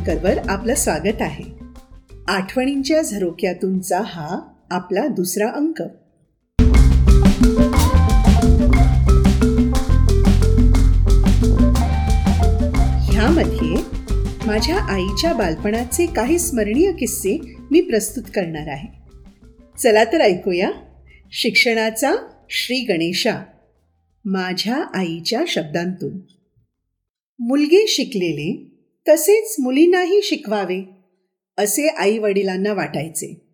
अँकरवर आपलं स्वागत आहे. आठवणींच्या झरोक्यातूनचा हा आपला दुसरा अंक. ह्यामध्ये माझ्या आईच्या बालपणाचे काही स्मरणीय किस्से मी प्रस्तुत करणार आहे. चला तर ऐकूया. शिक्षणाचा श्री गणेशा. माझ्या आईच्या शब्दांतून. मुलगे शिकलेले तसेच मुलींनाही शिकवावे असे आई वडिलांना वाटायचे.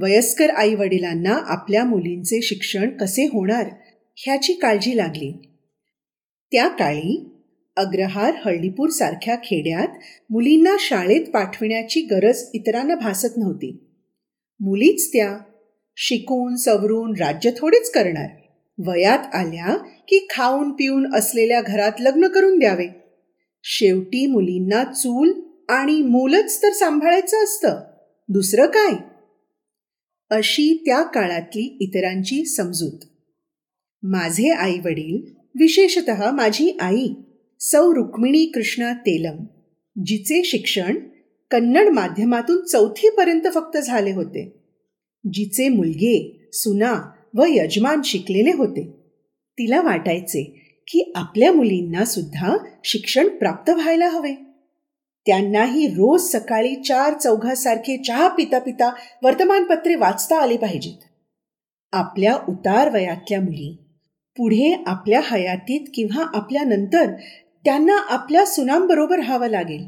वयस्कर आई वडिलांना आपल्या मुलींचे शिक्षण कसे होणार ह्याची काळजी लागली. त्या काळी अग्रहार हळदीपूर सारख्या खेड्यात मुलींना शाळेत पाठविण्याची गरज इतरांना भासत नव्हती. मुलीच त्या शिकून सवरून राज्य थोडेच करणार. वयात आल्या की खाऊन पिऊन असलेल्या घरात लग्न करून द्यावे. शेवटी मुलींना चूल आणि मूलच तर सांभाळायचं असतं. दुसरं काय? अशी त्या काळातली इतरांची समजूत. माझे आई वडील विशेषत माझी आई सौ रुक्मिणी कृष्णा तेलम जिचे शिक्षण कन्नड माध्यमातून चौथीपर्यंत फक्त झाले होते जिचे मुलगे सुना व यजमान शिकलेले होते. तिला वाटायचे की आपल्या मुलींना सुद्धा शिक्षण प्राप्त व्हायला हवे. त्यांनाही रोज सकाळी चार चौघासारखे चहा पिता पिता वर्तमानपत्रे वाचता आली पाहिजेत. आपल्या उतार वयातल्या मुली पुढे आपल्या हयातीत किंवा आपल्या नंतर त्यांना आपल्या सुनांबरोबर राहावं लागेल.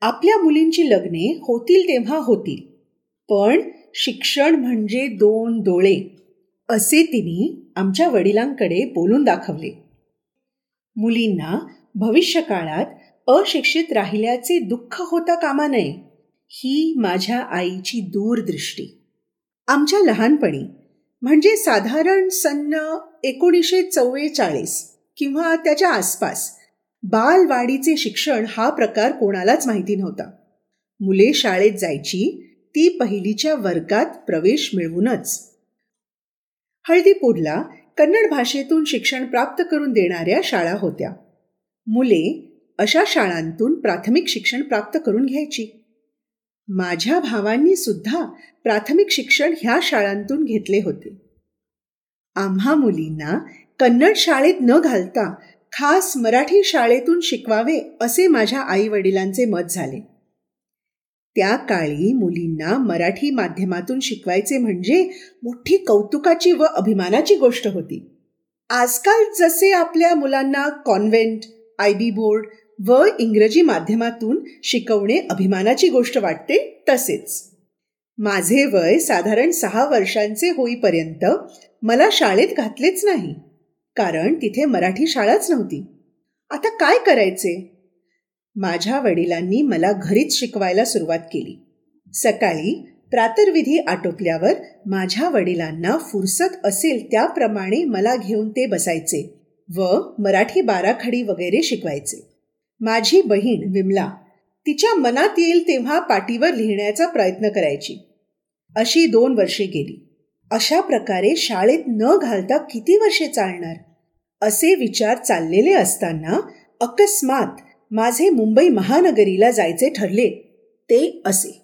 आपल्या मुलींची लग्ने होतील तेव्हा होतील. पण शिक्षण म्हणजे दोन डोळे असे तिने आमच्या वडिलांकडे बोलून दाखवले. मुलींना भविष्यकाळात अशिक्षित राहिल्याचे दुःख होता कामा नये ही माझ्या आईची दूरदृष्टी. आमच्या लहानपणी म्हणजे साधारण सन्न एकोणीसशे चव्वेचाळीस किंवा त्याच्या आसपास बालवाडीचे शिक्षण हा प्रकार कोणालाच माहिती नव्हता. मुले शाळेत जायची ती पहिलीच्या वर्गात प्रवेश मिळवूनच. हळदीपूरला कन्नड भाषेतून शिक्षण प्राप्त करून देणाऱ्या शाळा होत्या. मुले अशा शाळांतून प्राथमिक शिक्षण प्राप्त करून घ्यायची. माझ्या भावांनी सुद्धा प्राथमिक शिक्षण ह्या शाळांतून घेतले होते. आम्हा मुलींना कन्नड शाळेत न घालता खास मराठी शाळेतून शिकवावे असे माझ्या आई वडिलांचे मत झाले. त्या काळी मुलींना मराठी माध्यमातून शिकवायचे म्हणजे मोठी कौतुकाची व अभिमानाची गोष्ट होती. आजकाल जसे आपल्या मुलांना कॉन्व्हेंट आय बी बोर्ड व इंग्रजी माध्यमातून शिकवणे अभिमानाची गोष्ट वाटते तसेच. माझे वय साधारण सहा वर्षांचे होईपर्यंत मला शाळेत घातलेच नाही कारण तिथे मराठी शाळाच नव्हती. आता काय करायचे? माझ्या वडिलांनी मला घरीच शिकवायला सुरुवात केली. सकाळी प्रातर्विधी आटोपल्यावर माझ्या वडिलांना फुरसत असेल त्याप्रमाणे मला घेऊन ते बसायचे व मराठी बाराखडी वगैरे शिकवायचे. माझी बहीण विमला तिच्या मनात येईल तेव्हा पाटीवर लिहिण्याचा प्रयत्न करायची. अशी दोन वर्षे गेली. अशा प्रकारे शाळेत न घालता किती वर्षे चालणार? असे विचार चाललेले असताना अकस्मात माझे मुंबई महानगरीला जायचे ठरले ते असे.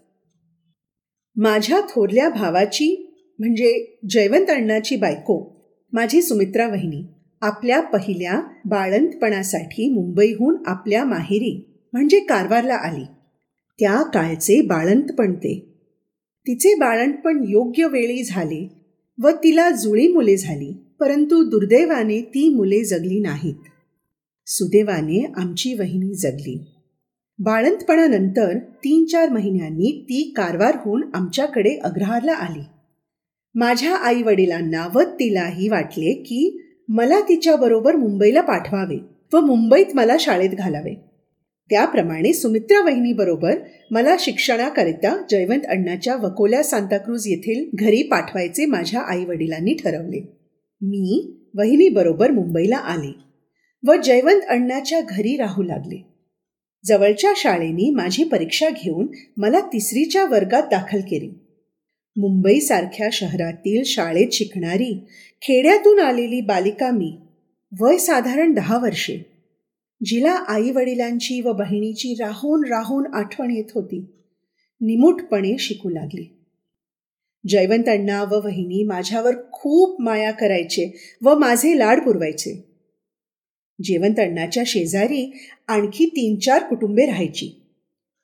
माझ्या थोरल्या भावाची म्हणजे जयवंत अण्णाची बायको माझी सुमित्रा वहिनी आपल्या पहिल्या बाळंतपणासाठी मुंबईहून आपल्या माहेरी म्हणजे कारवारला आली. त्या काळचे बाळंतपण ते. तिचे बाळंतपण योग्य वेळी झाले व तिला जुळी मुले झाली परंतु दुर्दैवाने ती मुले जगली नाहीत. सुदैवाने आमची वहिनी जगली. बाळंतपणानंतर तीन चार महिन्यांनी ती कारवारहून आमच्याकडे अग्रहारला आली. माझ्या आई वडिलांना व तिलाही वाटले की मला तिच्याबरोबर मुंबईला पाठवावे व मुंबईत मला शाळेत घालावे. त्याप्रमाणे सुमित्रा वहिनीबरोबर मला शिक्षणाकरिता जयवंत अण्णाच्या वकोल्या सांताक्रूज येथील घरी पाठवायचे माझ्या आई वडिलांनी ठरवले. मी वहिनीबरोबर मुंबईला आले. व जयवंत अण्णाच्या घरी राहू लागले. जवळच्या शाळेनी माझी परीक्षा घेऊन मला तिसरीच्या वर्गात दाखल केली. मुंबईसारख्या शहरातील शाळेत शिकणारी खेड्यातून आलेली बालिका मी वय साधारण दहा वर्षे. जिला आई वडिलांची व बहिणीची राहून राहून आठवण येत होती. निमूटपणे शिकू लागली. जयवंत अण्णा व वहिनी माझ्यावर खूप माया करायचे व माझे लाड पुरवायचे. जेवणतणाच्या शेजारी आणखी तीन चार कुटुंबे राहायची.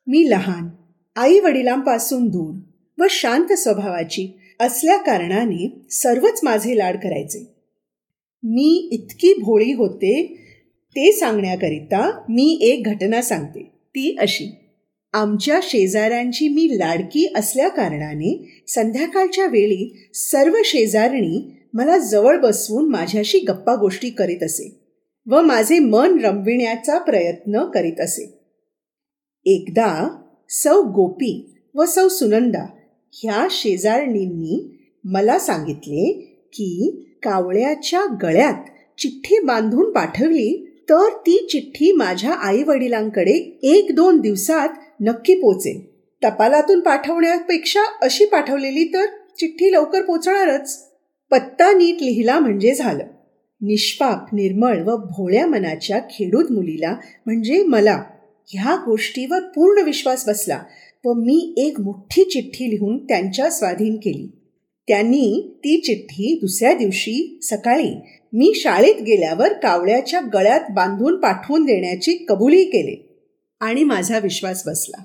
मी लहान आई वडिलांपासून दूर व शांत स्वभावाची असल्या कारणाने सर्वच माझे लाड करायचे. मी इतकी भोळी होते ते सांगण्याकरिता मी एक घटना सांगते ती अशी. आमच्या शेजाऱ्यांची मी लाडकी असल्या कारणाने संध्याकाळच्या वेळी सर्व शेजारणी मला जवळ बसवून माझ्याशी गप्पा गोष्टी करीत असे. व माझे मन रमविण्याचा प्रयत्न करीत असे. एकदा सौ गोपी व सौ सुनंदा ह्या शेजारणींनी मला सांगितले की कावळ्याच्या गळ्यात चिठ्ठी बांधून पाठवली तर ती चिठ्ठी माझ्या आई वडिलांकडे एक दोन दिवसात नक्की पोचेल. टपालातून पाठवण्यापेक्षा अशी पाठवलेली तर चिठ्ठी लवकर पोचणारच. पत्ता नीट लिहिला म्हणजे झालं. निष्पाप निर्मळ व भोळ्या मनाच्या खेडूत मुलीला म्हणजे मला ह्या गोष्टीवर पूर्ण विश्वास बसला व मी एक मोठी चिठ्ठी लिहून त्यांच्या स्वाधीन केली. त्यांनी ती चिठ्ठी दुसऱ्या दिवशी सकाळी मी शाळेत गेल्यावर कावळ्याच्या गळ्यात बांधून पाठवून देण्याची कबुली केले आणि माझा विश्वास बसला.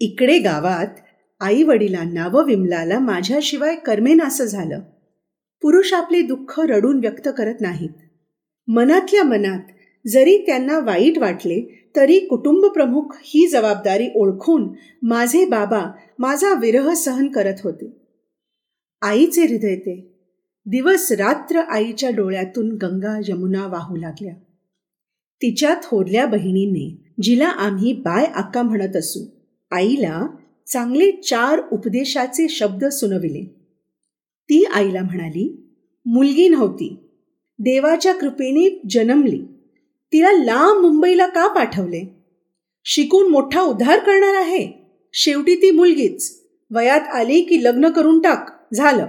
इकडे गावात आई वडिलांना व विमलाला माझ्याशिवाय कर्मेनासं झालं. पुरुष आपले दुःख रडून व्यक्त करत नाहीत. मनातल्या मनात जरी त्यांना वाईट वाटले तरी कुटुंब प्रमुख ही जबाबदारी ओळखून माझे बाबा माझा विरह सहन करत होते. आईचे हृदय ते. दिवस रात्र आईच्या डोळ्यातून गंगा यमुना वाहू लागल्या. तिच्या थोरल्या बहिणीने जिला आम्ही बाय आक्का म्हणत असू आईला चांगले चार उपदेशाचे शब्द सुनविले. ती आईला म्हणाली मुलगी नव्हती. देवाच्या कृपेने जन्मली. तिला लांब मुंबईला का पाठवले? शिकून मोठा उद्धार करणार आहे. शेवटी ती मुलगीच. वयात आली की लग्न करून टाक. झालं.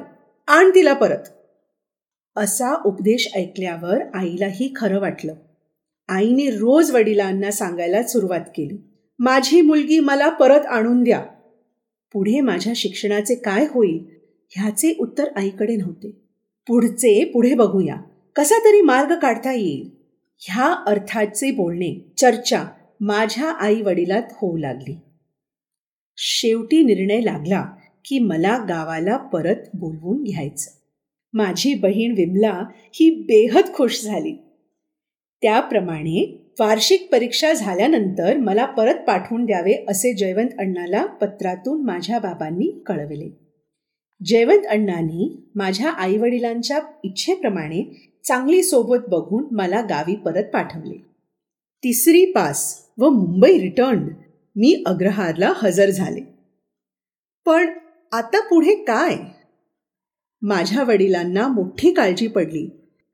आण तिला परत. असा उपदेश ऐकल्यावर आईलाही खरं वाटलं. आईने रोज वडिलांना सांगायला सुरुवात केली माझी मुलगी मला परत आणून द्या. पुढे माझ्या शिक्षणाचे काय होईल? ह्याचे उत्तर आईकडे नव्हते. पुढचे पुढे बघूया. कसा तरी मार्ग काढता येईल. ह्या अर्थाचे बोलणे चर्चा माझ्या आई वडिलात होऊ लागली. शेवटी निर्णय लागला की मला गावाला परत बोलवून घ्यायचं. माझी बहीण विमला ही बेहद खुश झाली. त्याप्रमाणे वार्षिक परीक्षा झाल्यानंतर मला परत पाठवून द्यावे असे जयवंत अण्णाला पत्रातून माझ्या बाबांनी कळविले. जयवंत अण्णांनी माझ्या आईवडिलांच्या इच्छेप्रमाणे चांगली सोबत बघून मला गावी परत पाठवले. तिसरी पास व मुंबई रिटर्न मी अग्रहारला हजर झाले. पण आता पुढे काय? माझ्या वडिलांना मोठी काळजी पडली.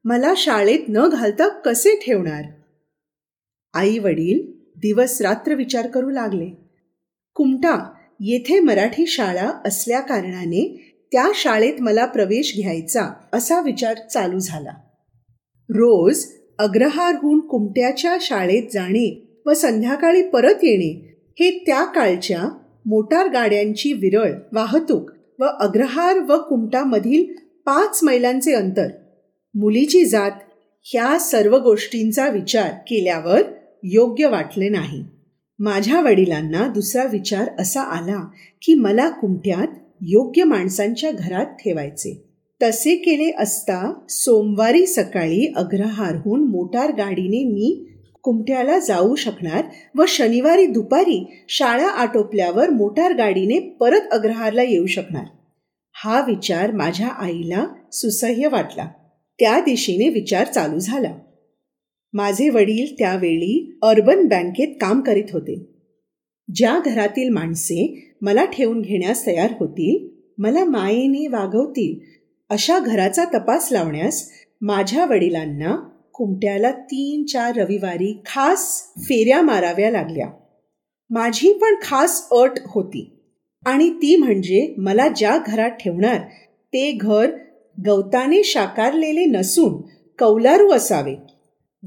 मला शाळेत न घालता कसे ठेवणार? आई वडील दिवस रात्र विचार करू लागले. कुमटा येथे मराठी शाळा असल्या कारणाने त्या शाळेत मला प्रवेश घ्यायचा असा विचार चालू झाला. रोज अग्रहारहून कुमट्याच्या शाळेत जाणे व संध्याकाळी परत येणे हे त्या काळच्या मोटार गाड्यांची विरळ वाहतूक व अग्रहार व कुमटामधील पाच मैलांचे अंतर. मुलीची जात ह्या सर्व गोष्टींचा विचार केल्यावर योग्य वाटले नाही. माझ्या वडिलांना दुसरा विचार असा आला की मला कुमट्यात योग्य माणसांच्या घरात ठेवायचे. तसे केले असता सोमवारी सकाळी अग्रहारहून मोटार गाडीने मी कुमट्याला जाऊ शकणार व शनिवारी दुपारी शाळा आटोपल्यावर मोटार गाडीने परत अग्रहारला येऊ शकणार. हा विचार माझ्या आईला सुसह्य वाटला. त्या दिशेने विचार चालू झाला. माझे वडील त्यावेळी अर्बन बँकेत काम करीत होते. ज्या घरातील माणसे मला ठेवून घेण्यास तयार होतील मला मायेने वागवतील अशा घराचा तपास लावण्यास माझ्या वडिलांना कुमट्याला तीन चार रविवारी खास फेऱ्या माराव्या लागल्या. माझी पण खास अट होती आणि ती म्हणजे मला ज्या घरात ठेवणार ते घर गवताने शाकारलेले नसून कौलारू असावे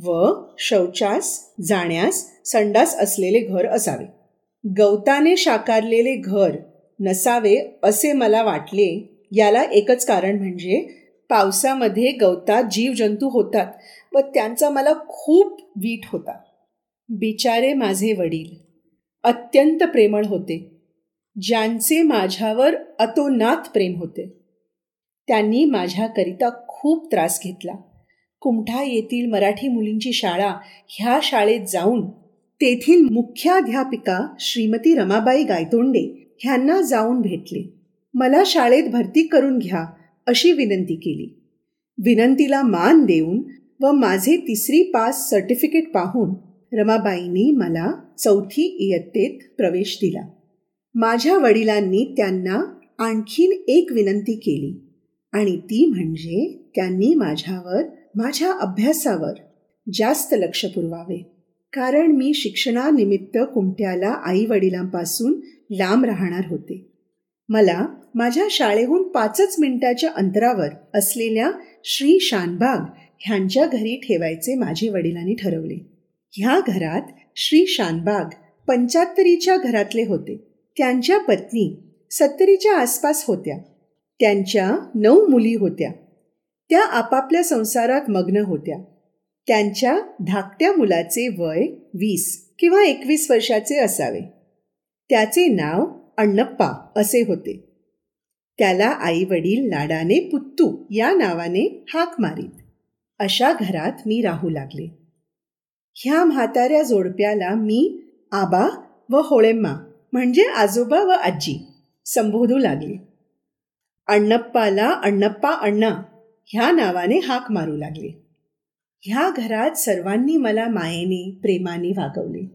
व शौचास जाण्यास संडास असलेले घर असावे. गवताने शाकारलेले घर नसावे असे मला वाटले. याला एकच कारण म्हणजे पावसामध्ये गवतात जीवजंतू होतात व त्यांचा मला खूप वीट होता. बिचारे माझे वडील अत्यंत प्रेमळ होते. ज्यांचे माझ्यावर अतोनात प्रेम होते. त्यांनी माझ्याकरिता खूप त्रास घेतला. कुमठा येथील मराठी मुलींची शाळा ह्या शाळेत जाऊन तेथील मुख्याध्यापिका श्रीमती रमाबाई गायतोंडे ह्यांना जाऊन भेटले. मला शाळेत भरती करून घ्या अशी विनंती केली. विनंतीला मान देऊन व माझे तिसरी पास सर्टिफिकेट पाहून रमाबाईंनी मला चौथी इयत्तेत प्रवेश दिला. माझ्या वडिलांनी त्यांना आणखीन एक विनंती केली आणि ती म्हणजे त्यांनी माझ्यावर माझ्या अभ्यासावर जास्त लक्ष पुरवावे. कारण मी शिक्षणानिमित्त कुमट्याला आई वडिलांपासून लांब राहणार होते. मला माझ्या शाळेहून पाचच मिनिटाच्या अंतरावर असलेल्या श्री शानबाग ह्यांच्या घरी ठेवायचे माझे वडिलांनी ठरवले. ह्या घरात श्री शानबाग पंच्याहत्तरीच्या घरातले होते. त्यांच्या पत्नी सत्तरीच्या आसपास होत्या. त्यांच्या नऊ मुली होत्या. त्या आपापल्या संसारात मग्न होत्या. त्यांच्या धाकट्या मुलाचे वय वीस किंवा एकवीस वर्षाचे असावे. त्याचे नाव अण्णप्पा असे होते. त्याला आई वडील लाडाने पुत्तू या नावाने हाक मारीत. अशा घरात मी राहू लागले. ह्या म्हाताऱ्या जोडप्याला मी आबा व होळेम्मा म्हणजे आजोबा व आजी संबोधू लागले. अण्णप्पाला अण्णप्पा अण्णा ह्या नावाने हाक मारू लागले. ह्या घरात सर्वांनी मला मायेने प्रेमाने वागवले.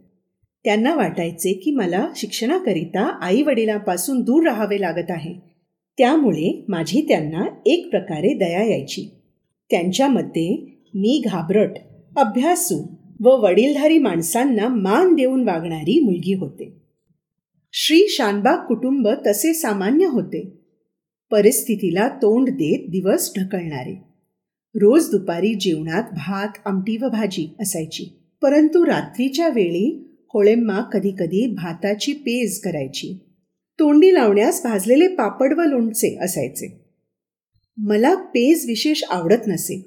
त्यांना वाटायचे की मला शिक्षणाकरिता आई वडिलांपासून दूर राहावे लागत आहे. त्यामुळे माझी त्यांना एक प्रकारे दया यायची. त्यांच्यामध्ये मी घाबरट अभ्यासू व वडीलधारी माणसांना मान देऊन वागणारी मुलगी होते. श्री शानबाग कुटुंब तसे सामान्य होते. परिस्थितीला तोंड देत दिवस ढकलणारे. रोज दुपारी जेवणात भात आमटी व भाजी असायची. परंतु रात्रीच्या वेळी होळेम्मा कधीकधी भाताची पेज करायची. तोंडी लावण्यास भाजलेले पापड व लोणचे असायचे. मला पेज विशेष आवडत नसे.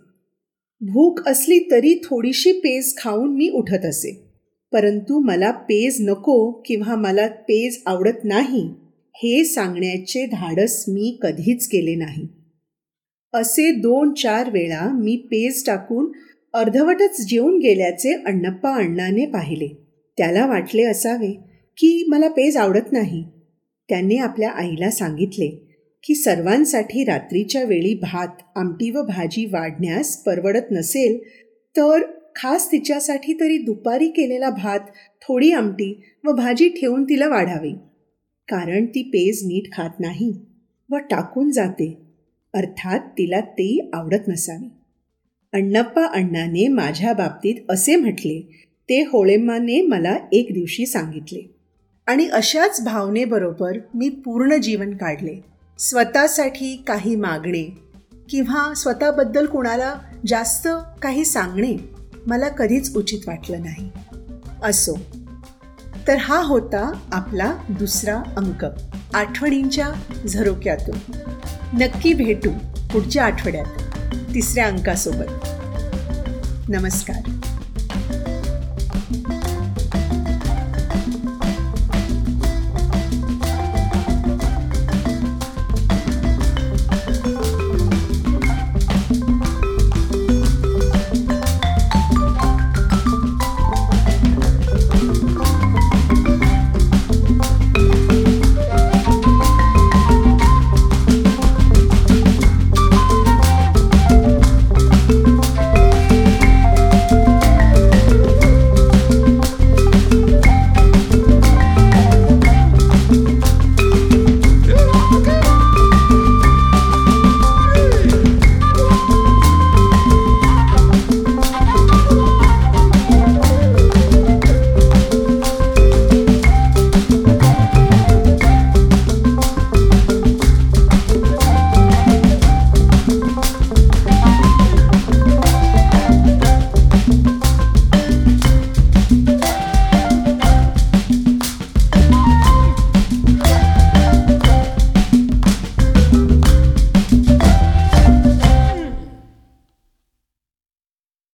भूक असली तरी थोडीशी पेज खाऊन मी उठत असे. परंतु मला पेज नको किंवा मला पेज आवडत नाही हे सांगण्याचे धाडस मी कधीच केले नाही. असे दोन चार वेळा मी पेज टाकून अर्धवटच जेवून गेल्याचे अण्णप्पा अण्णाने पाहिले. त्याला वाटले असावे की मला पेज आवडत नाही. त्याने आपल्या आईला सांगितले की सर्वांसाठी रात्रीच्या वेळी भात आमटी व भाजी वाढण्यास परवडत नसेल तर खास तिच्यासाठी तरी दुपारी केलेला भात थोडी आमटी व भाजी ठेवून तिला वाढावी. कारण ती पेज नीट खात नाही व टाकून जाते. अर्थात तिला ते आवडत नसावी. अण्णप्पा अण्णाने माझ्या बाबतीत असे म्हटले ते होळेम्माने मला एक दिवशी सांगितले. आणि अशाच भावनेबरोबर मी पूर्ण जीवन काढले. स्वतःसाठी काही मागणे किंवा स्वतःबद्दल कुणाला जास्त काही सांगणे मला कधीच उचित वाटलं नाही. असो. तर हा होता आपला दुसरा अंक. आठवणींच्या झरोक्यातून. नक्की भेटू पुढच्या आठवड्यात तिसऱ्या अंकासोबत. नमस्कार.